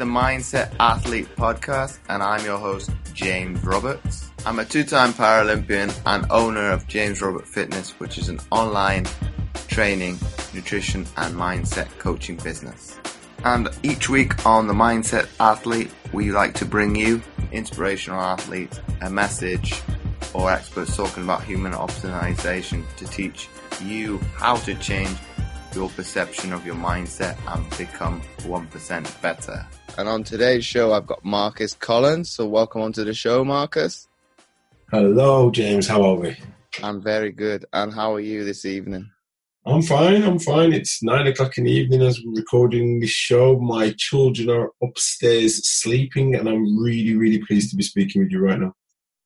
the Mindset Athlete Podcast, and I'm your host, James Roberts. I'm a two time Paralympian and owner of James Robert Fitness, which is an online training, nutrition, and mindset coaching business. And each week on the Mindset Athlete, we like to bring you inspirational athletes, a message, or experts talking about human optimization to teach you how to change your perception of your mindset and become 1% better. And on today's show, I've got Markus Collins. So, welcome onto the show, Markus. Hello, James. How are we? I'm very good. And how are you this evening? I'm fine. I'm fine. It's nine o'clock in the evening as we're recording this show. My children are upstairs sleeping, and I'm really, really pleased to be speaking with you right now.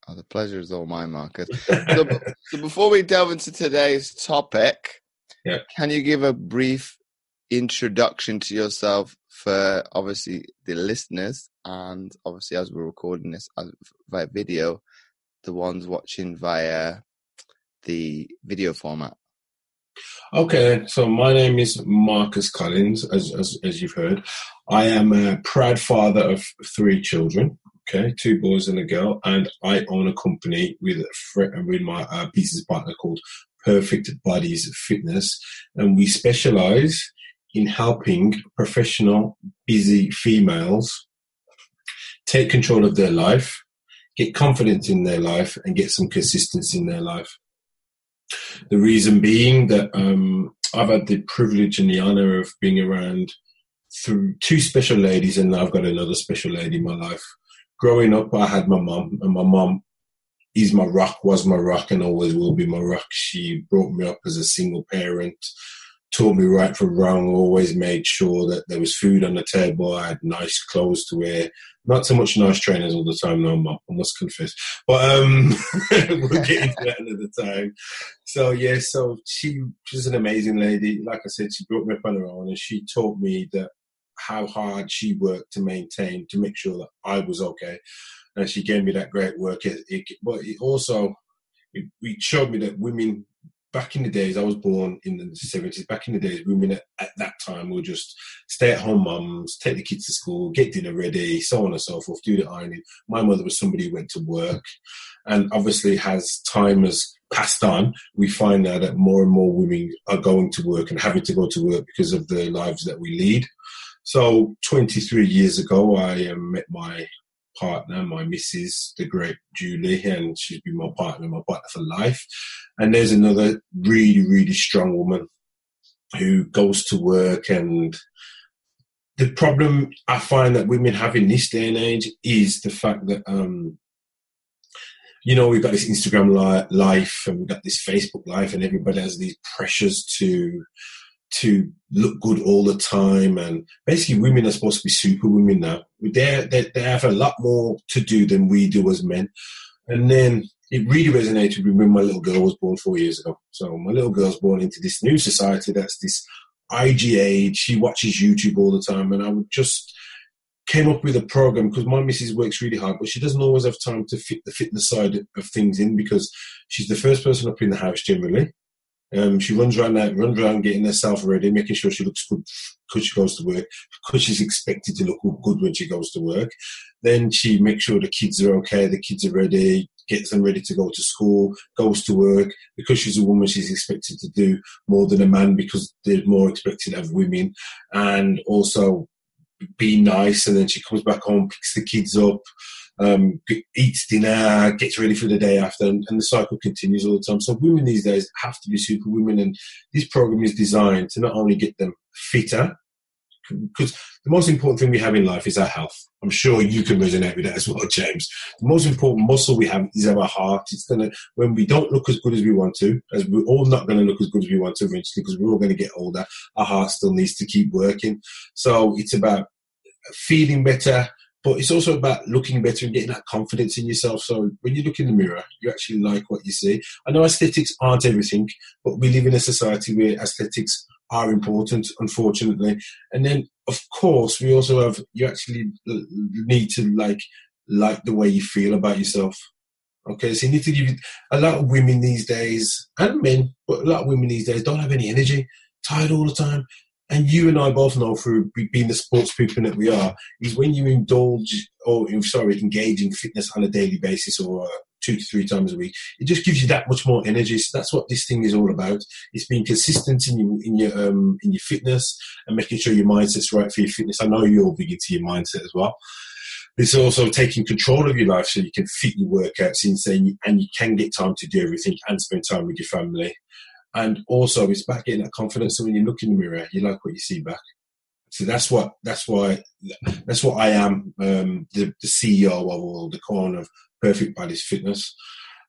Oh, the pleasure is all mine, Markus. so, so, before we delve into today's topic, yeah. can you give a brief introduction to yourself for obviously the listeners, and obviously as we're recording this via video, the ones watching via the video format? Okay, so my name is Markus Collins, as, as, as you've heard. I am a proud father of three children okay, two boys and a girl, and I own a company with with my uh, business partner called Perfect Bodies Fitness, and we specialize in helping professional, busy females take control of their life, get confidence in their life, and get some consistency in their life. The reason being that um, I've had the privilege and the honor of being around through two special ladies, and I've got another special lady in my life growing up, I had my mom, and my mom is my rock, was my rock, and always will be my rock. She brought me up as a single parent, taught me right from wrong, always made sure that there was food on the table, I had nice clothes to wear. Not so much nice trainers all the time, no, I must confess. But um, we'll get into that another time. So, yeah, so she, she's an amazing lady. Like I said, she brought me up on her own, and she taught me that how hard she worked to maintain to make sure that I was okay, and she gave me that great work ethic. But it also it, it showed me that women back in the days, I was born in the 70s, back in the days, women at, at that time were just stay at home mums, take the kids to school, get dinner ready, so on and so forth, do the ironing. My mother was somebody who went to work. And obviously, as time has passed on, we find now that more and more women are going to work and having to go to work because of the lives that we lead. So 23 years ago, I um, met my partner, my missus, the great Julie, and she's been my partner, my partner for life. And there's another really, really strong woman who goes to work and the problem I find that women have in this day and age is the fact that um, you know, we've got this Instagram li- life and we've got this Facebook life, and everybody has these pressures to to look good all the time. And basically, women are supposed to be super women now. They they they have a lot more to do than we do as men. And then it really resonated with me when my little girl was born four years ago. So my little girl's born into this new society that's this IG age. She watches YouTube all the time, and I would just came up with a program because my missus works really hard, but she doesn't always have time to fit the fitness side of things in because she's the first person up in the house generally. Um, she runs around that, runs around getting herself ready, making sure she looks good because she goes to work, because she's expected to look good when she goes to work. Then she makes sure the kids are okay, the kids are ready, gets them ready to go to school, goes to work. Because she's a woman, she's expected to do more than a man because they're more expected of women. And also be nice. And then she comes back home, picks the kids up, um, eats dinner, gets ready for the day after, and, and, the cycle continues all the time. So women these days have to be super women, and this program is designed to not only get them fitter, because the most important thing we have in life is our health. I'm sure you can resonate with that as well, James. The most important muscle we have is our heart. It's gonna when we don't look as good as we want to, as we're all not gonna look as good as we want to eventually, because we're all gonna get older. Our heart still needs to keep working. So it's about feeling better, but it's also about looking better and getting that confidence in yourself. So when you look in the mirror, you actually like what you see. I know aesthetics aren't everything, but we live in a society where aesthetics are important, unfortunately. And then, of course, we also have you actually need to like like the way you feel about yourself. Okay, so you need to give a lot of women these days and men, but a lot of women these days don't have any energy, tired all the time and you and I both know through being the sports people that we are, is when you indulge or sorry, engage in fitness on a daily basis or two to three times a week, it just gives you that much more energy. So that's what this thing is all about. It's being consistent in your in your um, in your fitness and making sure your mindset's right for your fitness. I know you're big into your mindset as well. It's also taking control of your life so you can fit your workouts in, and you can get time to do everything and spend time with your family. And also, it's back getting that confidence. So when you look in the mirror, you like what you see back. So that's what that's why that's what I am, um, the, the, CEO of all the corner of Perfect Bodies Fitness.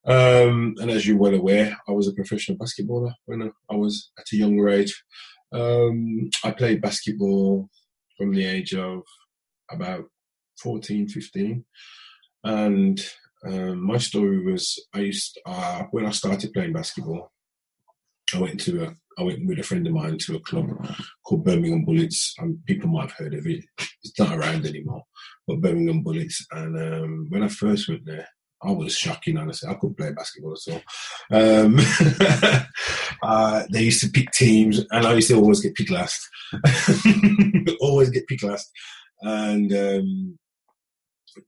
Um, and as you're well aware, I was a professional basketballer when I was at a younger age. Um, I played basketball from the age of about 14, 15. And um, my story was I used uh, when I started playing basketball, I went to a I went with a friend of mine to a club called Birmingham Bullets. And people might have heard of it. It's not around anymore, but Birmingham Bullets. And um, when I first went there, I was shocking, honestly. I couldn't play basketball at all. Um, uh, they used to pick teams, and I used to always get picked last. always get picked last. And um,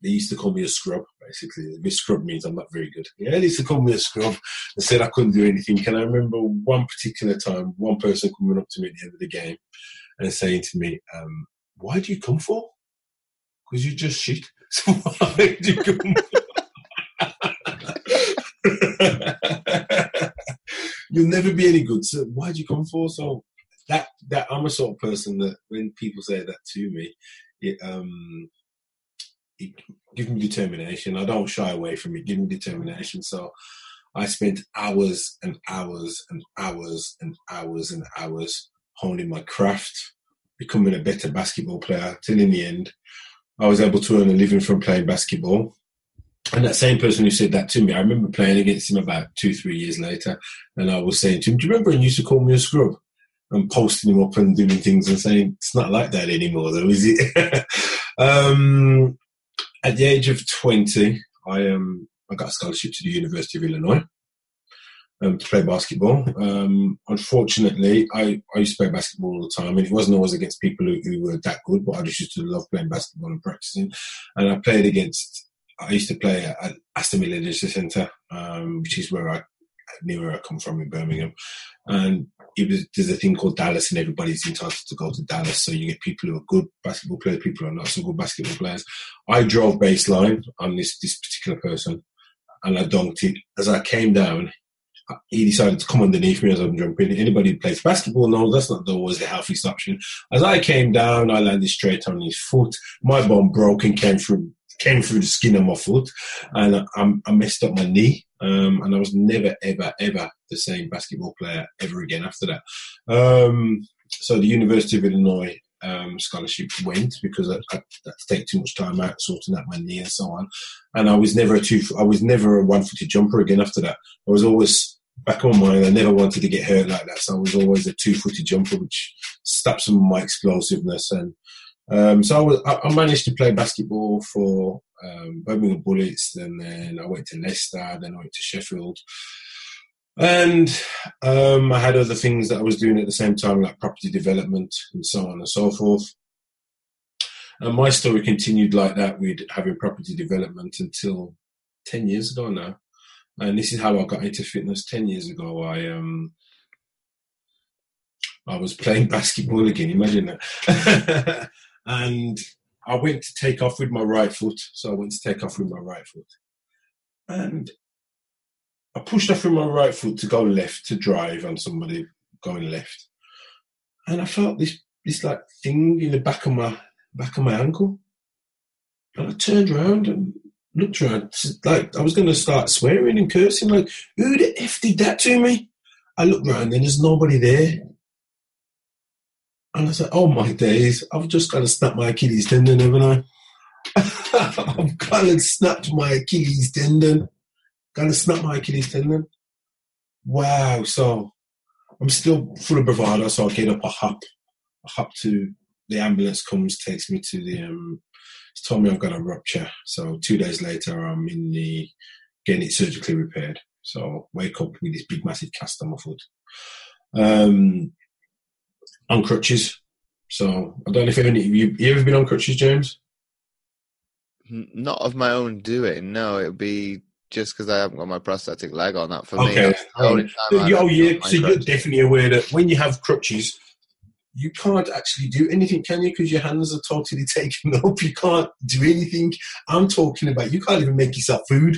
they used to call me a scrub, basically. This scrub means I'm not very good. Yeah, they used to call me a scrub. They said I couldn't do anything. And I remember one particular time, one person coming up to me at the end of the game and saying to me, um, why do you come for? Because you're just shit. So why do you come You'll never be any good. So why do you come for? So that that I'm a sort of person that when people say that to me, it um it gives me determination. I don't shy away from it. Give me determination. So I spent hours and hours and hours and hours and hours honing my craft, becoming a better basketball player. Till in the end, I was able to earn a living from playing basketball. And that same person who said that to me, I remember playing against him about two, three years later, and I was saying to him, "Do you remember when you used to call me a scrub?" And posting him up and doing things and saying, "It's not like that anymore, though, is it?" um, at the age of 20, I um, I got a scholarship to the University of Illinois um, to play basketball. Um, unfortunately, I, I used to play basketball all the time, and it wasn't always against people who, who, were that good, but I just used to love playing basketball and practicing. And I played against, I used to play at Aston Villa Leisure Centre, um, which is where I near where I come from in Birmingham. And it was, there's a thing called Dallas, and everybody's entitled to go to Dallas. So you get people who are good basketball players, people who are not so good basketball players. I drove baseline on this this particular person, and I dunked it. As I came down, he decided to come underneath me as I'm jumping. Anybody who plays basketball knows that's not always the healthiest option. As I came down, I landed straight on his foot. My bone broke and came through came through the skin of my foot, and I, I messed up my knee. Um, and I was never, ever, ever the same basketball player ever again after that. Um, so the University of Illinois um, scholarship went because I, I, that take too much time out sorting out my knee and so on. And I was never a two, I was never a one-footed jumper again after that. I was always back on my. I never wanted to get hurt like that, so I was always a two-footed jumper, which stopped some of my explosiveness. And um, so I, was, I, I managed to play basketball for um, Birmingham Bullets, and then I went to Leicester, then I went to Sheffield. And um, I had other things that I was doing at the same time, like property development and so on and so forth. And my story continued like that with having property development until 10 years ago now. And this is how I got into fitness 10 years ago. I um, I was playing basketball again, imagine that. and I went to take off with my right foot. So I went to take off with my right foot. And I pushed off with my right foot to go left to drive on somebody going left. And I felt this this like thing in the back of my back of my ankle. And I turned around and looked around, like I was going to start swearing and cursing, like, who the F did that to me? I looked around and there's nobody there. And I said, oh my days, I've just got to snap my Achilles tendon, haven't I? I've kind of snapped my Achilles tendon. Kind of snapped my Achilles tendon. Wow. So I'm still full of bravado. So I get up, I hop, I hop to the ambulance comes, takes me to the, um, it's told me I've got a rupture. So two days later, I'm in the, getting it surgically repaired. So wake up with this big massive cast on my foot. Um, on crutches. So I don't know if any you, you ever been on crutches, James. Not of my own doing. No, it'd be just because I haven't got my prosthetic leg on. That for okay. me. Um, oh yeah, so you're definitely aware that when you have crutches, you can't actually do anything, can you? Because your hands are totally taken up. You can't do anything. I'm talking about you can't even make yourself food.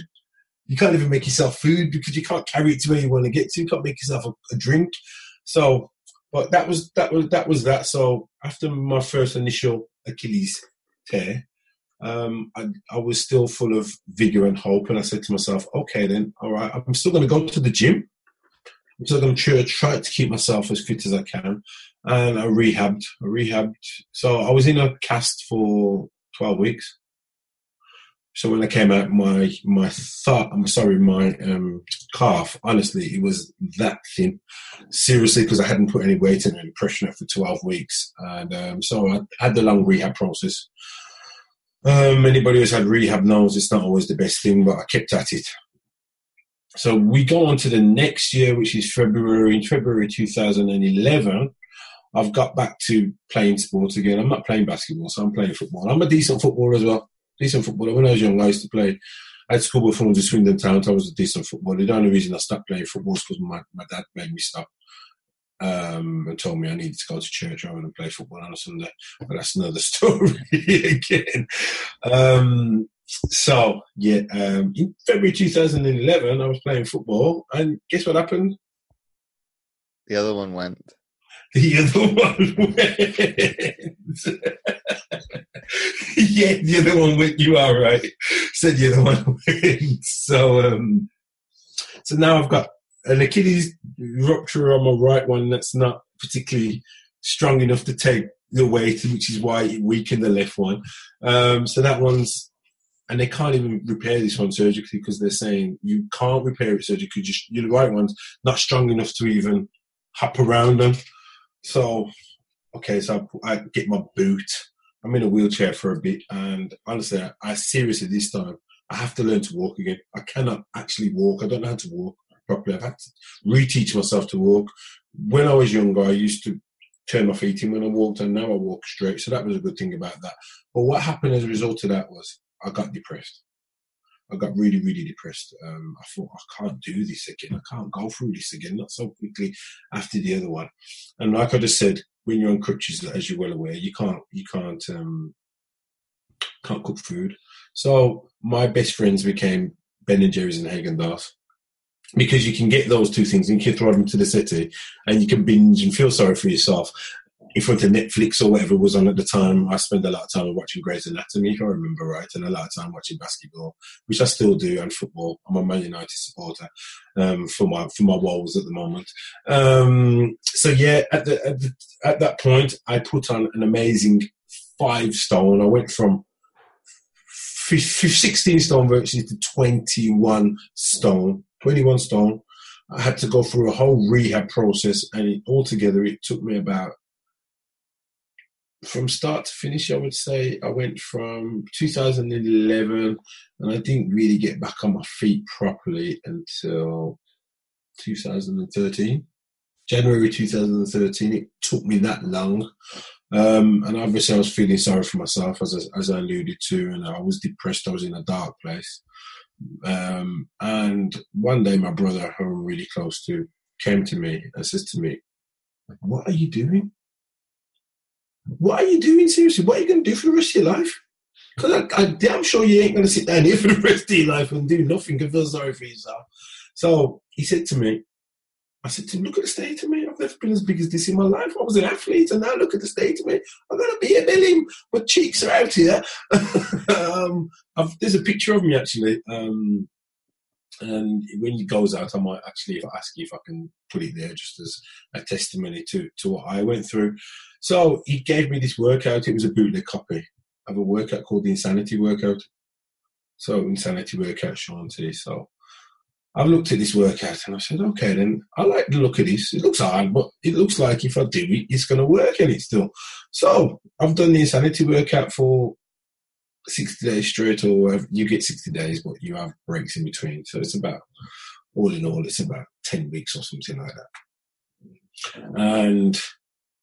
You can't even make yourself food because you can't carry it to where you want to get to. You can't make yourself a, a drink. So, but that was that was that was that. So after my first initial Achilles tear, um, I, I, was still full of vigor and hope. And I said to myself, okay, then, all right, I'm still going to go to the gym. I'm still going to try to keep myself as fit as I can. And I rehabbed. I rehabbed. So I was in a cast for 12 weeks. So when I came out, my my thought, I'm sorry, my um, calf, honestly, it was that thin. Seriously, because I hadn't put any weight in any pressure for 12 weeks. And um, so I had the long rehab process. Um, anybody who's had rehab knows it's not always the best thing, but I kept at it. So we go on to the next year, which is February. In February 2011, I've got back to playing sports again. I'm not playing basketball, so I'm playing football. I'm a decent footballer as well. Decent footballer. When I was young, I used to play. I had school was in Swindon Town. I was a decent footballer. The only reason I stopped playing football was because my, my dad made me stop um, and told me I needed to go to church rather than play football on a Sunday. But that's another story again. Um, so, yeah, um, in February 2011, I was playing football, and guess what happened? The other one went. The other one went. yeah, you're the one went. You are right. Said you're the one went. So, um, so now I've got an Achilles rupture on my right one that's not particularly strong enough to take the weight, which is why it weakened the left one. Um, so that one's, and they can't even repair this one surgically because they're saying you can't repair it surgically. Just your right one's not strong enough to even hop around them. So, okay, so I, I get my boot. I'm in a wheelchair for a bit, and honestly, I, I seriously this time I have to learn to walk again. I cannot actually walk. I don't know how to walk properly. I've had to reteach myself to walk. When I was younger, I used to turn my feet in when I walked, and now I walk straight. So that was a good thing about that. But what happened as a result of that was I got depressed. I got really, really depressed. Um, I thought I can't do this again. I can't go through this again. Not so quickly after the other one. And like I just said, when you're on crutches, as you're well aware, you can't, you can't, um, can't cook food. So my best friends became Ben and Jerry's and Häagen-Dazs because you can get those two things and you can throw them to the city and you can binge and feel sorry for yourself in front of Netflix or whatever was on at the time. I spent a lot of time watching Grey's Anatomy, if I remember right, and a lot of time watching basketball, which I still do, and football. I'm a Man United supporter um, for my for my woes at the moment. Um, so yeah, at the, at the at that point, I put on an amazing five stone. I went from 16 stone virtually to 21 stone 21 stone. I had to go through a whole rehab process, and it, altogether it took me about from start to finish. I would say I went from 2011, and I didn't really get back on my feet properly until 2013. January 2013. It took me that long. Um, and obviously, I was feeling sorry for myself, as, as I alluded to, and I was depressed. I was in a dark place. Um, and one day, my brother, who I'm really close to, came to me and says to me, "What are you doing? What are you doing? Seriously, what are you going to do for the rest of your life? Because I, I, damn sure you ain't going to sit down here for the rest of your life and do nothing and feel sorry for yourself." So he said to me, I said to him, look at the state of me. I've never been as big as this in my life. I was an athlete, and now look at the state of me. I'm going to be a million. My cheeks are out here. um, there's a picture of me, actually. Um, and when he goes out, I might actually ask you if I can put it there just as a testimony to, to what I went through. So he gave me this workout. It was a bootleg copy of a workout called the Insanity Workout. So Insanity Workout Shaun T. So I've looked at this workout and I said, okay, then I like the look of this. It looks hard, but it looks like if I do it, it's going to work in it still. So I've done the insanity workout for 60 days straight, or you get 60 days, but you have breaks in between. So it's about, all in all, it's about 10 weeks or something like that. And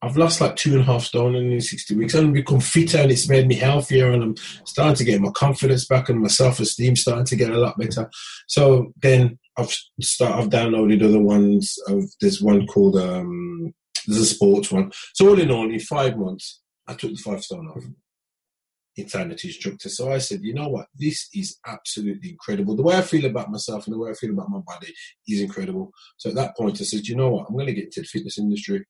I've lost like two and a half stone in 60 weeks. I've become fitter and it's made me healthier and I'm starting to get my confidence back and my self-esteem starting to get a lot better. So then I've start, I've downloaded other ones. Of, there's one called, um, there's a sports one. So all in all, in five months, I took the five stone off. Insanity instructor. So I said, you know what? This is absolutely incredible. The way I feel about myself and the way I feel about my body is incredible. So at that point, I said, you know what? I'm going to get into the fitness industry.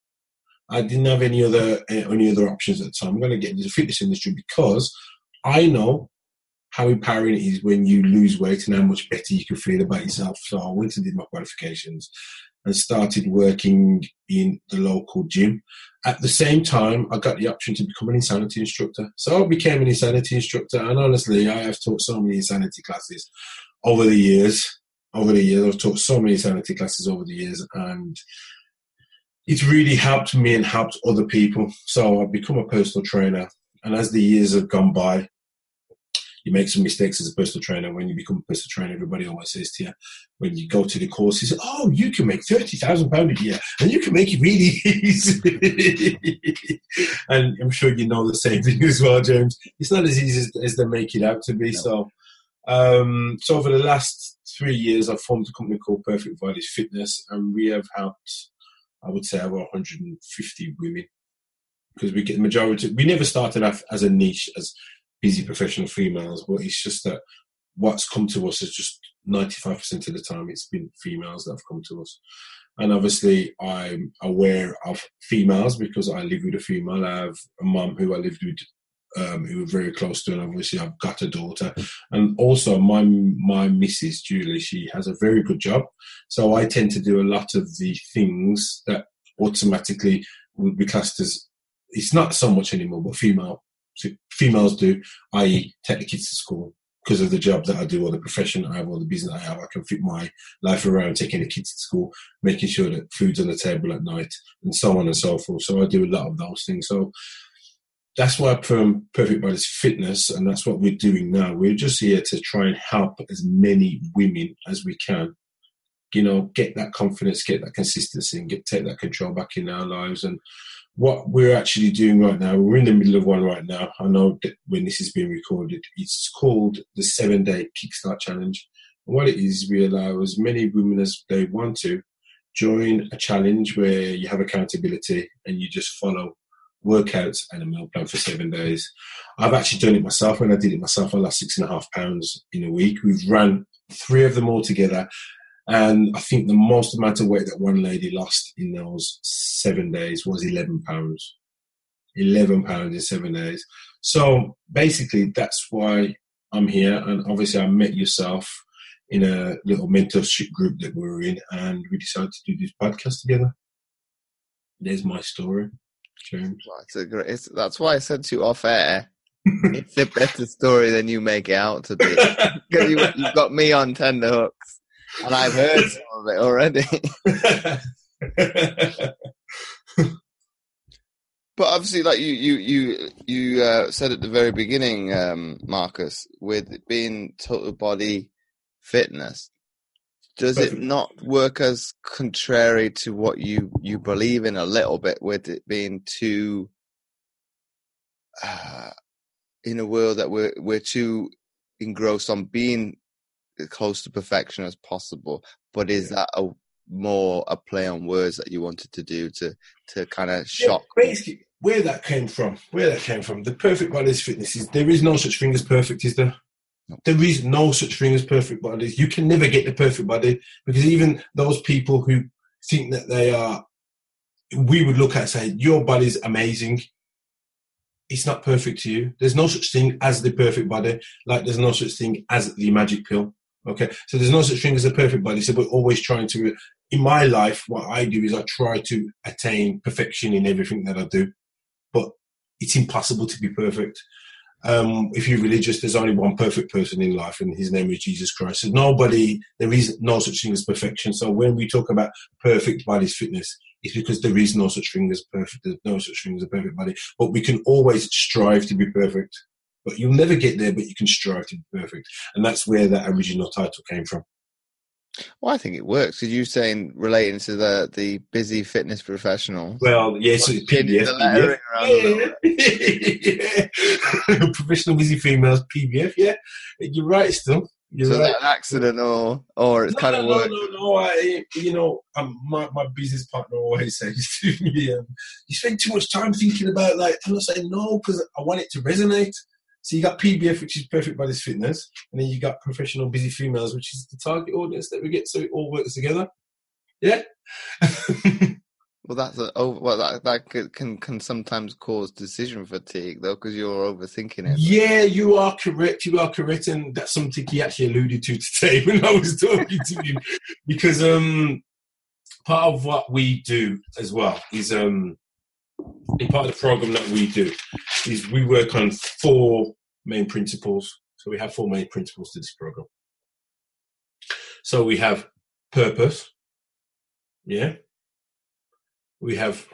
I didn't have any other uh, any other options at the time. I'm going to get into the fitness industry because I know how empowering it is when you lose weight and how much better you can feel about yourself. So I went and did my qualifications and started working in the local gym. At the same time, I got the option to become an insanity instructor. So I became an insanity instructor, and honestly, I have taught so many insanity classes over the years. Over the years, I've taught so many insanity classes over the years, and it's really helped me and helped other people. So I've become a personal trainer. And as the years have gone by, you make some mistakes as a personal trainer. When you become a personal trainer, everybody always says to you, when you go to the course, he says, Oh, you can make £30,000 a year and you can make it really easy. and I'm sure you know the same thing as well, James. It's not as easy as, as they make it out to be. No. So, um, so over the last three years, I've formed a company called Perfect Bodies Fitness and we have helped I would say over 150 women because we get the majority. We never started off as a niche as busy professional females, but it's just that what's come to us is just 95% of the time it's been females that have come to us. And obviously, I'm aware of females because I live with a female. I have a mum who I lived with um, who were very close to, and obviously I've got a daughter. And also, my my missus Julie, she has a very good job, so I tend to do a lot of the things that automatically would be classed as. It's not so much anymore, but female females do, i.e., take the kids to school because of the job that I do or the profession I have or the business I have. I can fit my life around taking the kids to school, making sure that food's on the table at night, and so on and so forth. So I do a lot of those things. So that's why from Perfect Bodies Fitness, and that's what we're doing now. We're just here to try and help as many women as we can. You know, get that confidence, get that consistency, and get take that control back in our lives. And what we're actually doing right now, we're in the middle of one right now. I know that when this is being recorded, it's called the Seven Day Kickstart Challenge. And what it is, we allow as many women as they want to join a challenge where you have accountability and you just follow workouts and a meal plan for seven days. I've actually done it myself. When I did it myself, I lost six and a half pounds in a week. We've run three of them all together. And I think the most amount of weight that one lady lost in those seven days was 11 pounds. 11 pounds in seven days. So basically, that's why I'm here. And obviously, I met yourself in a little mentorship group that we were in, and we decided to do this podcast together. There's my story. That's a great. that's why I said to you off air. it's a better story than you make it out to be. Because you, have got me on tender hooks, and I've heard some of it already. but obviously, like you, you, you, you uh, said at the very beginning, um, Markus, with being total body fitness, does it not work as contrary to what you you believe in a little bit with it being too uh, in a world that we're we're too engrossed on being close to perfection as possible? But is that a more a play on words that you wanted to do to to kind of shock yeah, basically where that came from where that came from. The perfect bodies fitness is there is no such thing as perfect is there there is no such thing as perfect bodies. You can never get the perfect body because even those people who think that they are, we would look at say, your body's amazing. It's not perfect to you. There's no such thing as the perfect body, like there's no such thing as the magic pill. Okay, so there's no such thing as a perfect body. So we're always trying to, in my life, what I do is I try to attain perfection in everything that I do, but it's impossible to be perfect um, if you're religious, there's only one perfect person in life, and his name is Jesus Christ. So nobody, there is no such thing as perfection. So when we talk about perfect body fitness, it's because there is no such thing as perfect. There's no such thing as a perfect body, but we can always strive to be perfect. But you'll never get there, but you can strive to be perfect, and that's where that original title came from. Well, I think it works because you're saying relating to the the busy fitness professional. Well, yes, yeah, PBF. PBF. Yeah, yeah. Professional busy females, PBF. Yeah, you're right. Still, you're so right. an accident or or it's no, kind no, of work. No, no, no. I, you know, um, my my business partner always says to me, um, "You spend too much time thinking about like." I'm not saying no because I want it to resonate. So you got PBF, which is perfect body fitness, and then you got professional busy females, which is the target audience that we get, so it all works together. Yeah. well, that's a, oh, well that that can can sometimes cause decision fatigue though, because you're overthinking it. Yeah, you are correct. You are correct, and that's something he actually alluded to today when I was talking to him, because um, part of what we do as well is um in part of the program that we do is we work on four main principles. So we have four main principles to this program. So we have purpose, yeah. We have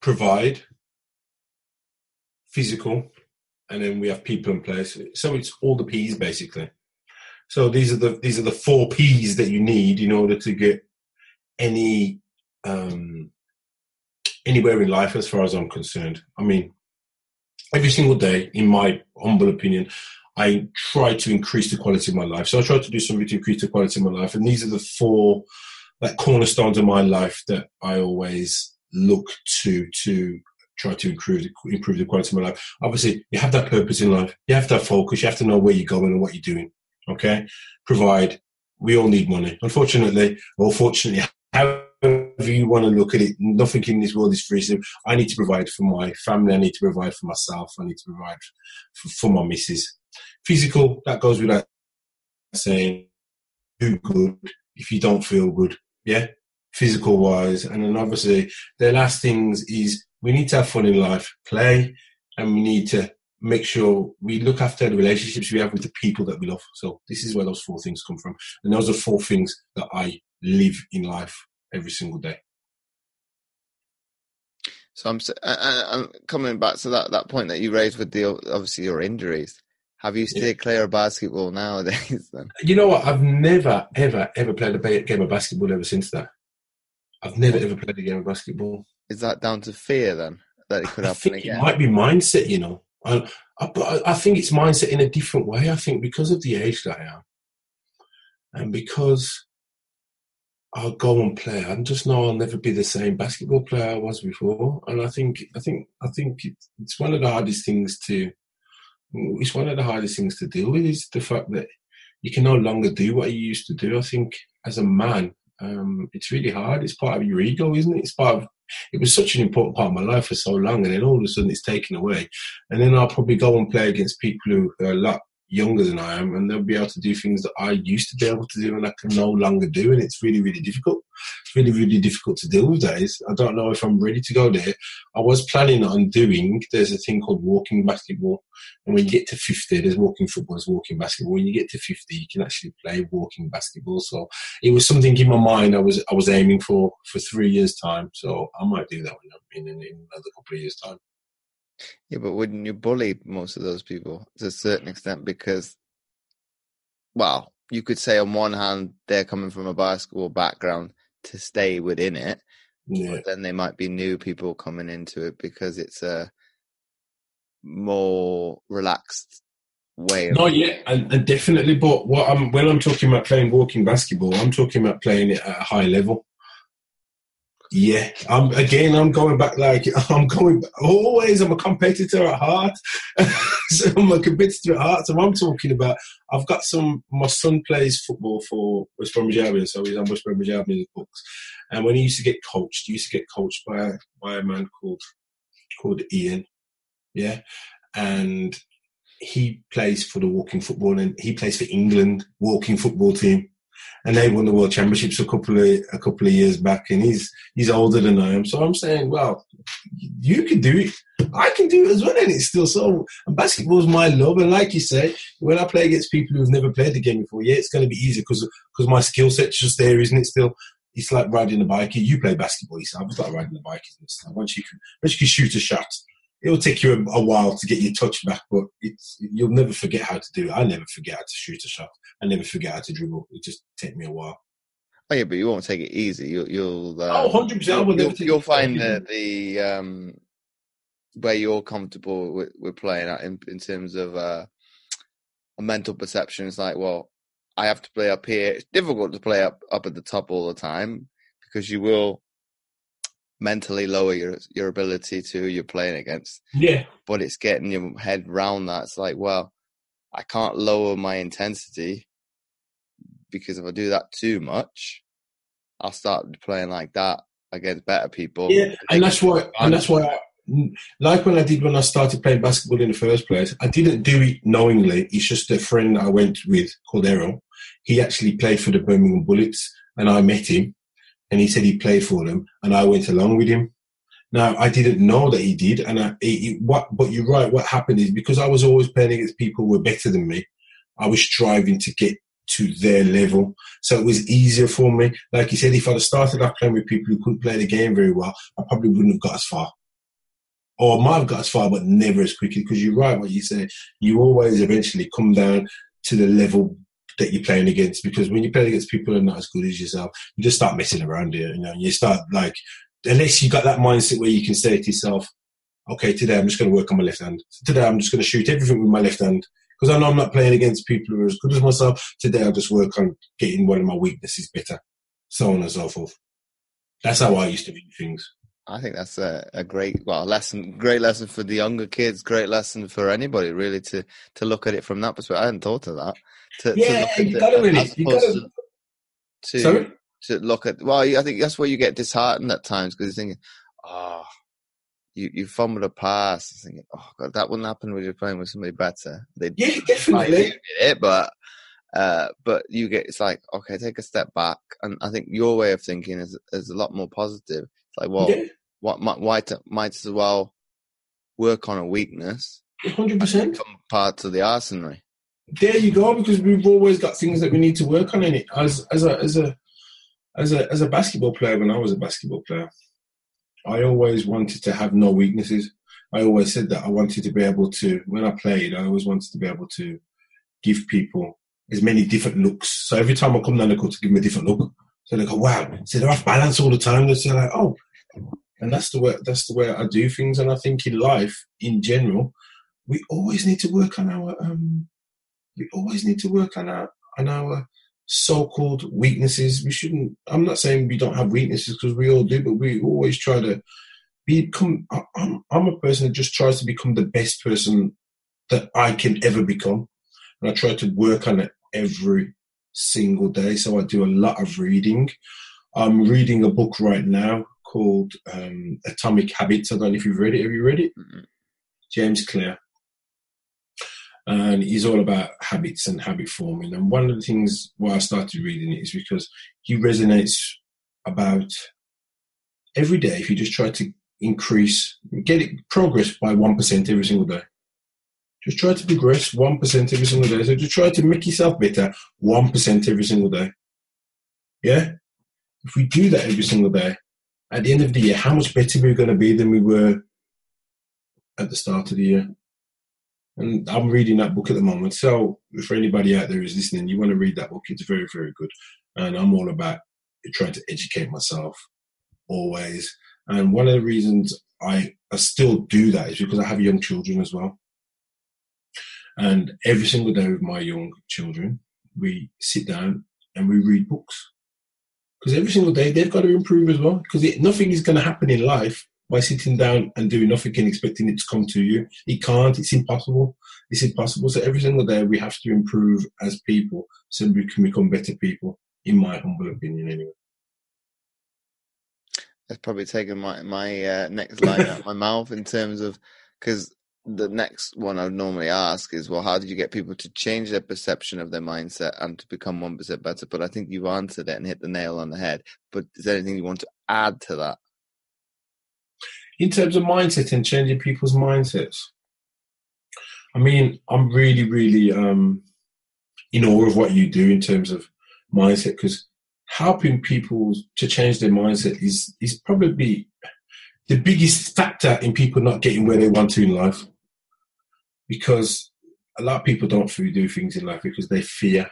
provide, physical, and then we have people and place. So it's all the P's basically. So these are the these are the four P's that you need in order to get any um, anywhere in life, as far as I'm concerned. I mean, every single day, in my humble opinion, I try to increase the quality of my life. So I try to do something to increase the quality of my life, and these are the four like cornerstones of my life that I always look to to try to improve the, improve the quality of my life. Obviously, you have that purpose in life. You have that focus. You have to know where you're going and what you're doing. Okay, provide. We all need money. Unfortunately, or fortunately, however you want to look at it, nothing in this world is free. So I need to provide for my family. I need to provide for myself. I need to provide for, for my missus. Physical, that goes without saying, do good if you don't feel good. Yeah. Physical wise. And then obviously the last things is we need to have fun in life, play, and we need to make sure we look after the relationships we have with the people that we love. So this is where those four things come from. And those are four things that I live in life every single day. So I'm, uh, uh, I'm coming back to that, that point that you raised with the obviously your injuries. Have you stayed yeah. clear of basketball nowadays? Then you know what? I've never, ever, ever played a game of basketball ever since that. I've never ever played a game of basketball. Is that down to fear then that it could happen again? It might be mindset, you know. I, I, I think it's mindset in a different way. I think because of the age that I am, and because I'll go and play. I just know I'll never be the same basketball player I was before. And I think, I think, I think it's one of the hardest things to, it's one of the hardest things to deal with is the fact that you can no longer do what you used to do. I think as a man, um, it's really hard. It's part of your ego, isn't it? It's part of, it was such an important part of my life for so long and then all of a sudden it's taken away. And then I'll probably go and play against people who are a lot younger than I am, and they'll be able to do things that I used to be able to do and I can no longer do, and it's really, really difficult. It's really, really difficult to deal with days. I don't know if I'm ready to go there. I was planning on doing. There's a thing called walking basketball, and when you get to 50, there's walking football, there's walking basketball. When you get to 50, you can actually play walking basketball. So it was something in my mind I was I was aiming for for three years time. So I might do that in, in another couple of years time. Yeah, but wouldn't you bully most of those people to a certain extent? Because, well, you could say on one hand they're coming from a basketball background to stay within it, yeah. but then they might be new people coming into it because it's a more relaxed way. Of- Not yet, and, and definitely. But what I'm when I'm talking about playing walking basketball, I'm talking about playing it at a high level. Yeah, I'm again. I'm going back like I'm going always. I'm a competitor at heart. so I'm a competitor at heart. So I'm talking about. I've got some. My son plays football for West Bromwich Albion, so he's on West Bromwich Albion books. And when he used to get coached, he used to get coached by by a man called called Ian. Yeah, and he plays for the walking football, and he plays for England walking football team and they won the world championships a couple of a couple of years back, and he's he's older than I am. So I'm saying, well, you can do it. I can do it as well, and it's still so. And basketball is my love, and like you say, when I play against people who've never played the game before, yeah, it's going to be easier because because my skill set's just there, isn't it? Still, it's like riding a bike. You play basketball yourself. It's like riding a bike, once you can once you can shoot a shot, it'll take you a, a, while to get your touch back, but it's you'll never forget how to do it. I never forget how to shoot a shot. I never forget how to dribble. It just take me a while. Oh yeah, but you won't take it easy. You'll, you'll uh, oh, 100 percent. You'll, you'll find the the um where you're comfortable with, with playing at in, in terms of uh, a mental perception. It's like, well, I have to play up here. It's difficult to play up up at the top all the time because you will mentally lower your your ability to who you're playing against. Yeah. But it's getting your head round that. It's like, well, I can't lower my intensity because if I do that too much, I'll start playing like that against better people. Yeah, and that's why, and that's why, I, like when I did when I started playing basketball in the first place, I didn't do it knowingly. It's just a friend I went with called Errol. He actually played for the Birmingham Bullets, and I met him, and he said he played for them, and I went along with him. Now I didn't know that he did, and I, what? But you're right. What happened is because I was always playing against people who were better than me, I was striving to get to their level. So it was easier for me. Like you said, if I'd have started off playing with people who couldn't play the game very well, I probably wouldn't have got as far. Or I might have got as far, but never as quickly. Because you're right, what you say. You always eventually come down to the level that you're playing against. Because when you play against people who are not as good as yourself, you just start messing around here. You know, you start like, unless you got that mindset where you can say to yourself, okay, today I'm just going to work on my left hand. Today I'm just going to shoot everything with my left hand because I know I'm not playing against people who are as good as myself. Today I'll just work on getting one of my weaknesses better, so on and so forth. That's how I used to view things. I think that's a, a great well lesson, great lesson for the younger kids, great lesson for anybody really to to look at it from that perspective. I hadn't thought of that. To, yeah, to you got to really. You got to. To, Sorry? to look at well, I think that's where you get disheartened at times because you're thinking, oh, you you fumbled a pass, thinking, "Oh God, that wouldn't happen when you're playing with somebody better." They yeah, definitely it, but uh, but you get it's like okay, take a step back, and I think your way of thinking is is a lot more positive. It's like, well, yeah. what might might might as well work on a weakness. Hundred percent. Part of the arsenal. There you go, because we've always got things that we need to work on in it. As as a as a as a as a basketball player, when I was a basketball player, I always wanted to have no weaknesses. I always said that I wanted to be able to, when I played, I always wanted to be able to give people as many different looks. So every time I come down the court to give them a different look, so they go, wow, so they're off balance all the time. They say like, oh, and that's the way that's the way I do things. And I think in life, in general, we always need to work on our um, we always need to work on our on our so-called weaknesses. We shouldn't. I'm not saying we don't have weaknesses because we all do, but we always try to become. I'm, I'm a person that just tries to become the best person that I can ever become, and I try to work on it every single day. So I do a lot of reading. I'm reading a book right now called um, Atomic Habits. I don't know if you've read it. Have you read it? Mm-hmm. James Clear and he's all about habits and habit forming. And one of the things why I started reading it is because he resonates about every day. If you just try to increase, get it progress by one percent every single day. Just try to progress one percent every single day. So just try to make yourself better one percent every single day. Yeah, if we do that every single day, at the end of the year, how much better we're going to be than we were at the start of the year? And I'm reading that book at the moment. So for anybody out there who's listening, you want to read that book, it's very, very good. And I'm all about trying to educate myself always. And one of the reasons I, I still do that is because I have young children as well. And every single day with my young children, we sit down and we read books. Because every single day they've got to improve as well. Because nothing is going to happen in life by sitting down and doing nothing and expecting it to come to you. It can't. It's impossible. It's impossible. So every single day we have to improve as people so we can become better people, in my humble opinion, anyway. That's probably taken my my uh, next line out my mouth in terms of because the next one I would normally ask is, well, how did you get people to change their perception of their mindset and to become one percent better? But I think you've answered it and hit the nail on the head. But is there anything you want to add to that? in terms of mindset and changing people's mindsets. I mean, I'm really, really um, in awe of what you do in terms of mindset because helping people to change their mindset is is probably the biggest factor in people not getting where they want to in life. Because a lot of people don't really do things in life because they fear.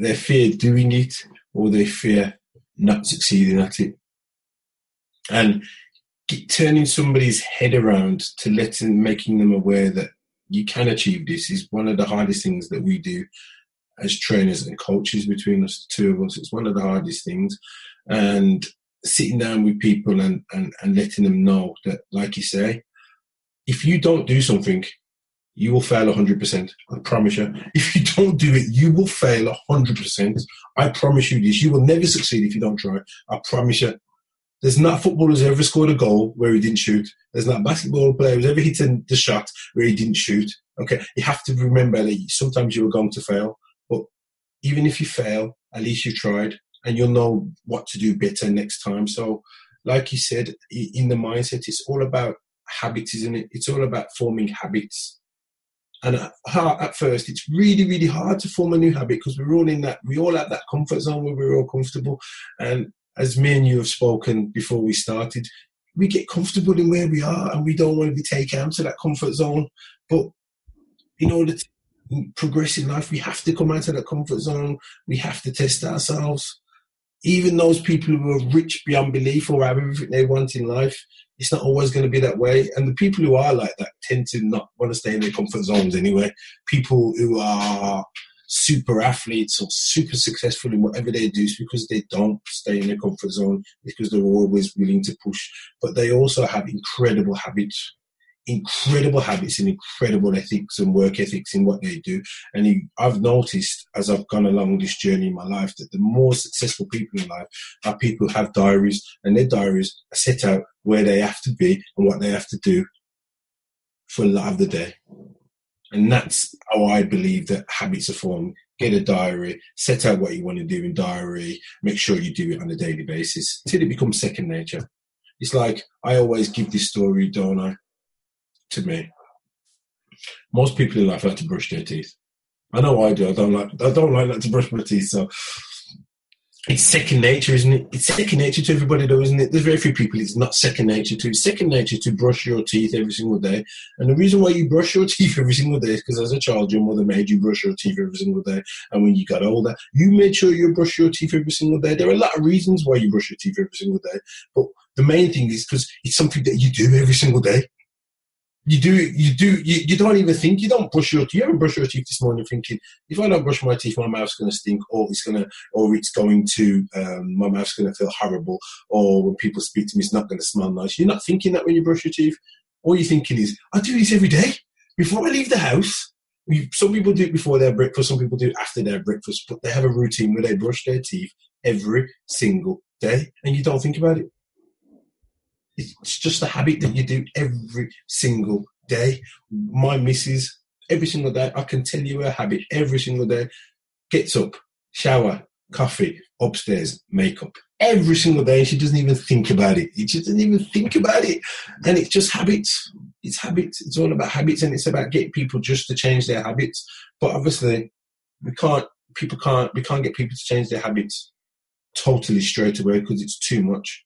They fear doing it or they fear not succeeding at it. And turning somebody's head around to letting, making them aware that you can achieve this is one of the hardest things that we do as trainers and coaches between us, the two of us. It's one of the hardest things. And sitting down with people and, and, and letting them know that, like you say, if you don't do something, you will fail 100%. I promise you. If you don't do it, you will fail 100%. I promise you this. You will never succeed if you don't try. I promise you. There's not a footballer ever scored a goal where he didn't shoot. There's not basketball player who's ever hit the shot where he didn't shoot. Okay, you have to remember that sometimes you are going to fail, but even if you fail, at least you tried, and you'll know what to do better next time. So, like you said, in the mindset, it's all about habits, isn't it? It's all about forming habits. And at, at first, it's really, really hard to form a new habit because we're all in that, we all have that comfort zone where we're all comfortable. And as me and you have spoken before we started, we get comfortable in where we are and we don't want to be taken out of that comfort zone. But in order to progress in life, we have to come out of that comfort zone. We have to test ourselves. Even those people who are rich beyond belief or have everything they want in life, it's not always going to be that way. And the people who are like that tend to not want to stay in their comfort zones anyway. People who are super athletes or super successful in whatever they do is because they don't stay in their comfort zone because they're always willing to push. But they also have incredible habits, incredible habits and incredible ethics and work ethics in what they do. And I've noticed as I've gone along this journey in my life that the more successful people in life are people who have diaries and their diaries are set out where they have to be and what they have to do for a lot of the day. And that's how I believe that habits are formed. Get a diary, set out what you want to do in diary, make sure you do it on a daily basis till it becomes second nature. It's like I always give this story, don't I? To me. Most people in life like to brush their teeth. I know I do. I don't like I don't like to brush my teeth, so it's second nature, isn't it? It's second nature to everybody, though, isn't it? There's very few people it's not second nature to. It's second nature to brush your teeth every single day. And the reason why you brush your teeth every single day is because as a child, your mother made you brush your teeth every single day. And when you got older, you made sure you brush your teeth every single day. There are a lot of reasons why you brush your teeth every single day. But the main thing is because it's something that you do every single day you do you do you, you don't even think you don't brush your teeth. You haven't brushed your teeth this morning thinking if I don't brush my teeth, my mouth's going to stink, or it's going to or it's going to um, my mouth's going to feel horrible, or when people speak to me, it's not going to smell nice. You're not thinking that when you brush your teeth. All you're thinking is, I do this every day before I leave the house. Some people do it before their breakfast, some people do it after their breakfast, but they have a routine where they brush their teeth every single day, and you don't think about it. It's just a habit that you do every single day. My missus, every single day, I can tell you her habit every single day. Gets up, shower, coffee, upstairs, makeup. Every single day, she doesn't even think about it. She doesn't even think about it. And it's just habits. It's habits. It's all about habits and it's about getting people just to change their habits. But obviously, we can't, people can't, we can't get people to change their habits totally straight away because it's too much.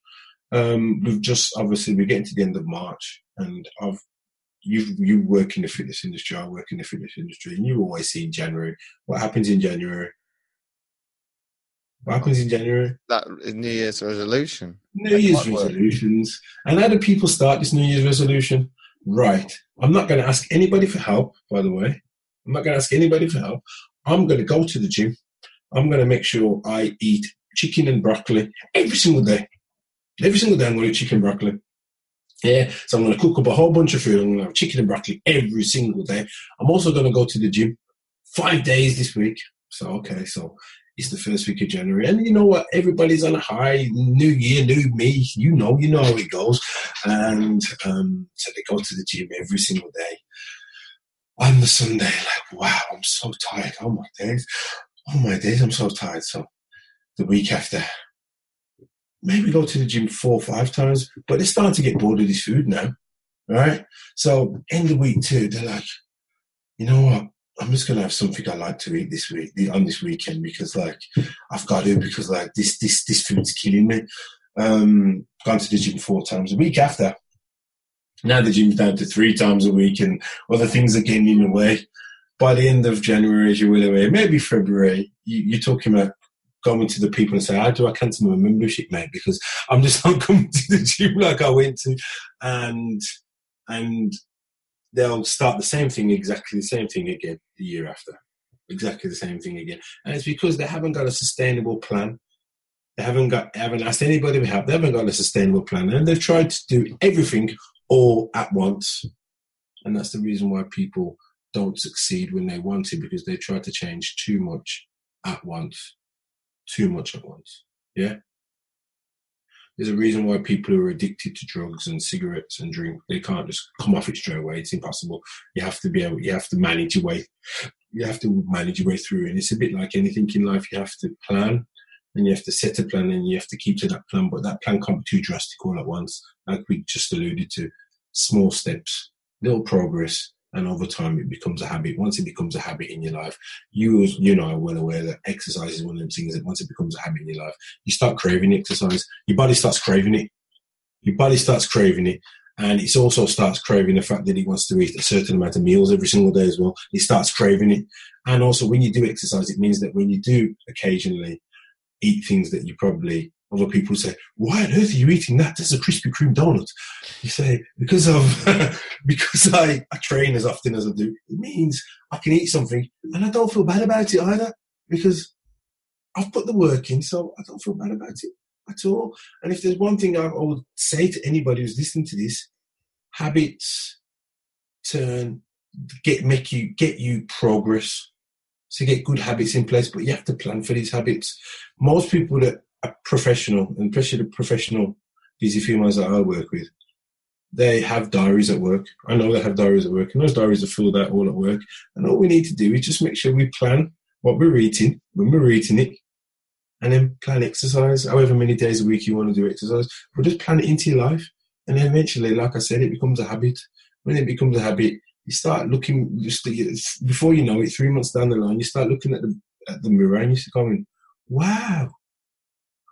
Um, we've just obviously we're getting to the end of March, and I've you you work in the fitness industry, I work in the fitness industry, and you always see in January what happens in January. What happens in January? That New Year's resolution. New Year's resolutions. And how do people start this New Year's resolution? Right. I'm not going to ask anybody for help, by the way. I'm not going to ask anybody for help. I'm going to go to the gym. I'm going to make sure I eat chicken and broccoli every single day. Every single day I'm going to eat chicken broccoli. Yeah, so I'm going to cook up a whole bunch of food. I'm going to have chicken and broccoli every single day. I'm also going to go to the gym five days this week. So, okay, so it's the first week of January. And you know what? Everybody's on a high. New year, new me. You know, you know how it goes. And um, so they go to the gym every single day. On the Sunday, like, wow, I'm so tired. Oh my days. Oh my days, I'm so tired. So the week after, maybe go to the gym four or five times, but they're starting to get bored of this food now, right? So end of week two, they're like, you know what? I'm just gonna have something I like to eat this week on this weekend because like I've got to because like this this this food's killing me. Um, gone to the gym four times a week after. Now the gym's down to three times a week, and other things are getting in the way. By the end of January, as you will aware, maybe February, you, you're talking about going to the people and say, "How do I cancel my membership, mate?" Because I'm just not coming to the gym like I went to, and and they'll start the same thing, exactly the same thing again the year after, exactly the same thing again, and it's because they haven't got a sustainable plan. They haven't got haven't asked anybody to help. They haven't got a sustainable plan, and they've tried to do everything all at once, and that's the reason why people don't succeed when they want to because they try to change too much at once, too much at once. Yeah. There's a reason why people who are addicted to drugs and cigarettes and drink they can't just come off it straight away. It's impossible. You have to be able. You have to manage your way. You have to manage your way through, and it's a bit like anything in life. You have to plan and you have to set a plan and you have to keep to that plan, but that plan can't be too drastic all at once. Like we just alluded to, small steps, little progress, and over time it becomes a habit. Once it becomes a habit in your life, you you know are well aware that exercise is one of those things that once it becomes a habit in your life, you start craving exercise. Your body starts craving it. Your body starts craving it. And it also starts craving the fact that it wants to eat a certain amount of meals every single day as well. It starts craving it. And also when you do exercise, it means that when you do occasionally eat things that you probably other people say, "Why on earth are you eating that? That's a Krispy Kreme donut." You say, "Because of because I, I train as often as I do. It means I can eat something and I don't feel bad about it either because I've put the work in, so I don't feel bad about it at all. And if there's one thing I would say to anybody who's listening to this, habits turn get make you get you progress to get good habits in place, but you have to plan for these habits. Most people that are professional, and especially the professional busy females that I work with, they have diaries at work. I know they have diaries at work, and those diaries are filled out all at work. And all we need to do is just make sure we plan what we're eating when we're eating it, and then plan exercise, however many days a week you want to do exercise. But just plan it into your life, and then eventually, like I said, it becomes a habit. When it becomes a habit, you start looking just before you know it, three months down the line, you start looking at the at the mirror and you start going, "Wow,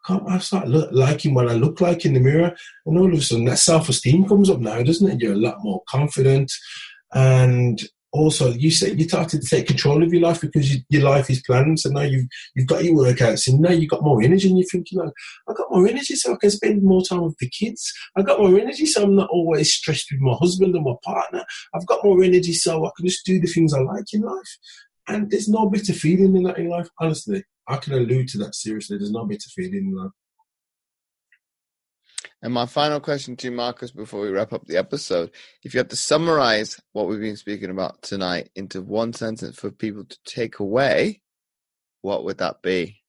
can't." I start look, liking what I look like in the mirror, and all of a sudden that self esteem comes up now, doesn't it? You're a lot more confident, and also you say you started to take control of your life because you, your life is planned. So now you've you've got your workouts, and now you've got more energy, and you're thinking like, I got more energy, so I can spend more time with the kids. I got more energy, so I'm not always stressed with my husband and my partner. I've got more energy, so I can just do the things I like in life. And there's no bitter feeling in that in life. Honestly, I can allude to that seriously. There's no bitter feeling in life. And my final question to you, Markus, before we wrap up the episode, if you had to summarize what we've been speaking about tonight into one sentence for people to take away, what would that be?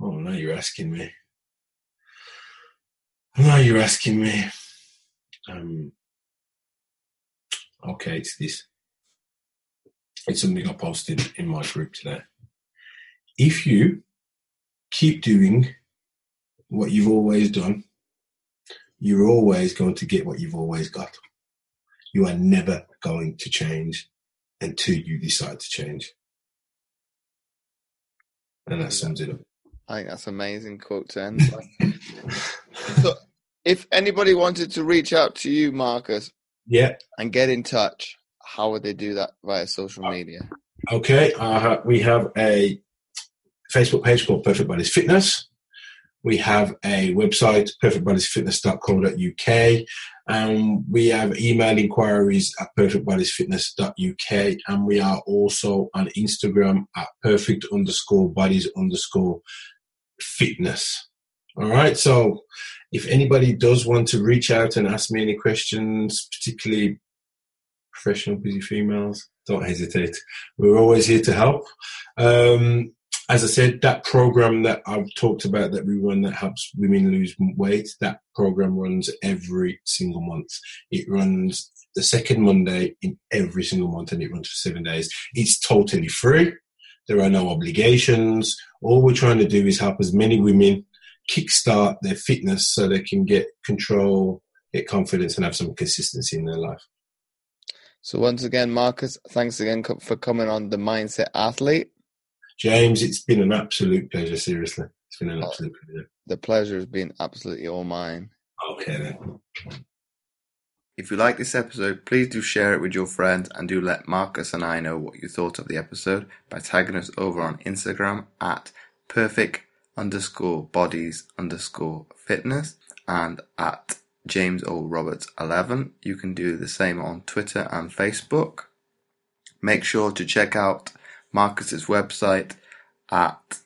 Oh, now you're asking me. Now you're asking me. Um, okay, it's this. It's something I posted in my group today. If you keep doing what you've always done, you're always going to get what you've always got. You are never going to change until you decide to change. And that sums it up. I think that's amazing quote to end. so, if anybody wanted to reach out to you, Markus, yeah, and get in touch, how would they do that via social media? Okay, uh, we have a Facebook page called Perfect Bodies Fitness. We have a website, perfectbodiesfitness.co.uk. And we have email inquiries at perfectbodiesfitness.uk. And we are also on Instagram at perfect underscore bodies underscore fitness. All right. So if anybody does want to reach out and ask me any questions, particularly professional busy females, don't hesitate. We're always here to help. Um, as I said, that program that I've talked about that we run that helps women lose weight, that program runs every single month. It runs the second Monday in every single month and it runs for seven days. It's totally free. There are no obligations. All we're trying to do is help as many women kickstart their fitness so they can get control, get confidence, and have some consistency in their life. So, once again, Markus, thanks again for coming on the Mindset Athlete. James, it's been an absolute pleasure, seriously. It's been an oh, absolute pleasure. The pleasure has been absolutely all mine. Okay, then. If you like this episode, please do share it with your friends and do let Markus and I know what you thought of the episode by tagging us over on Instagram at perfect underscore bodies underscore fitness and at James O. Roberts 11. You can do the same on Twitter and Facebook. Make sure to check out Markus's website at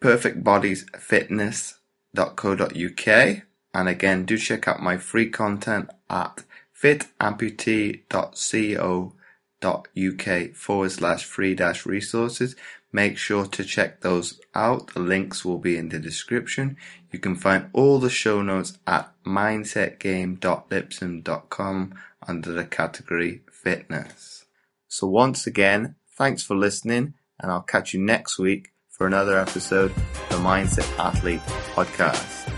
perfectbodiesfitness.co.uk. And again, do check out my free content at fitamputee.co.uk forward slash free dash resources. Make sure to check those out. The links will be in the description. You can find all the show notes at mindsetgame.lipsum.com under the category fitness. So once again, thanks for listening and I'll catch you next week for another episode of the Mindset Athlete podcast.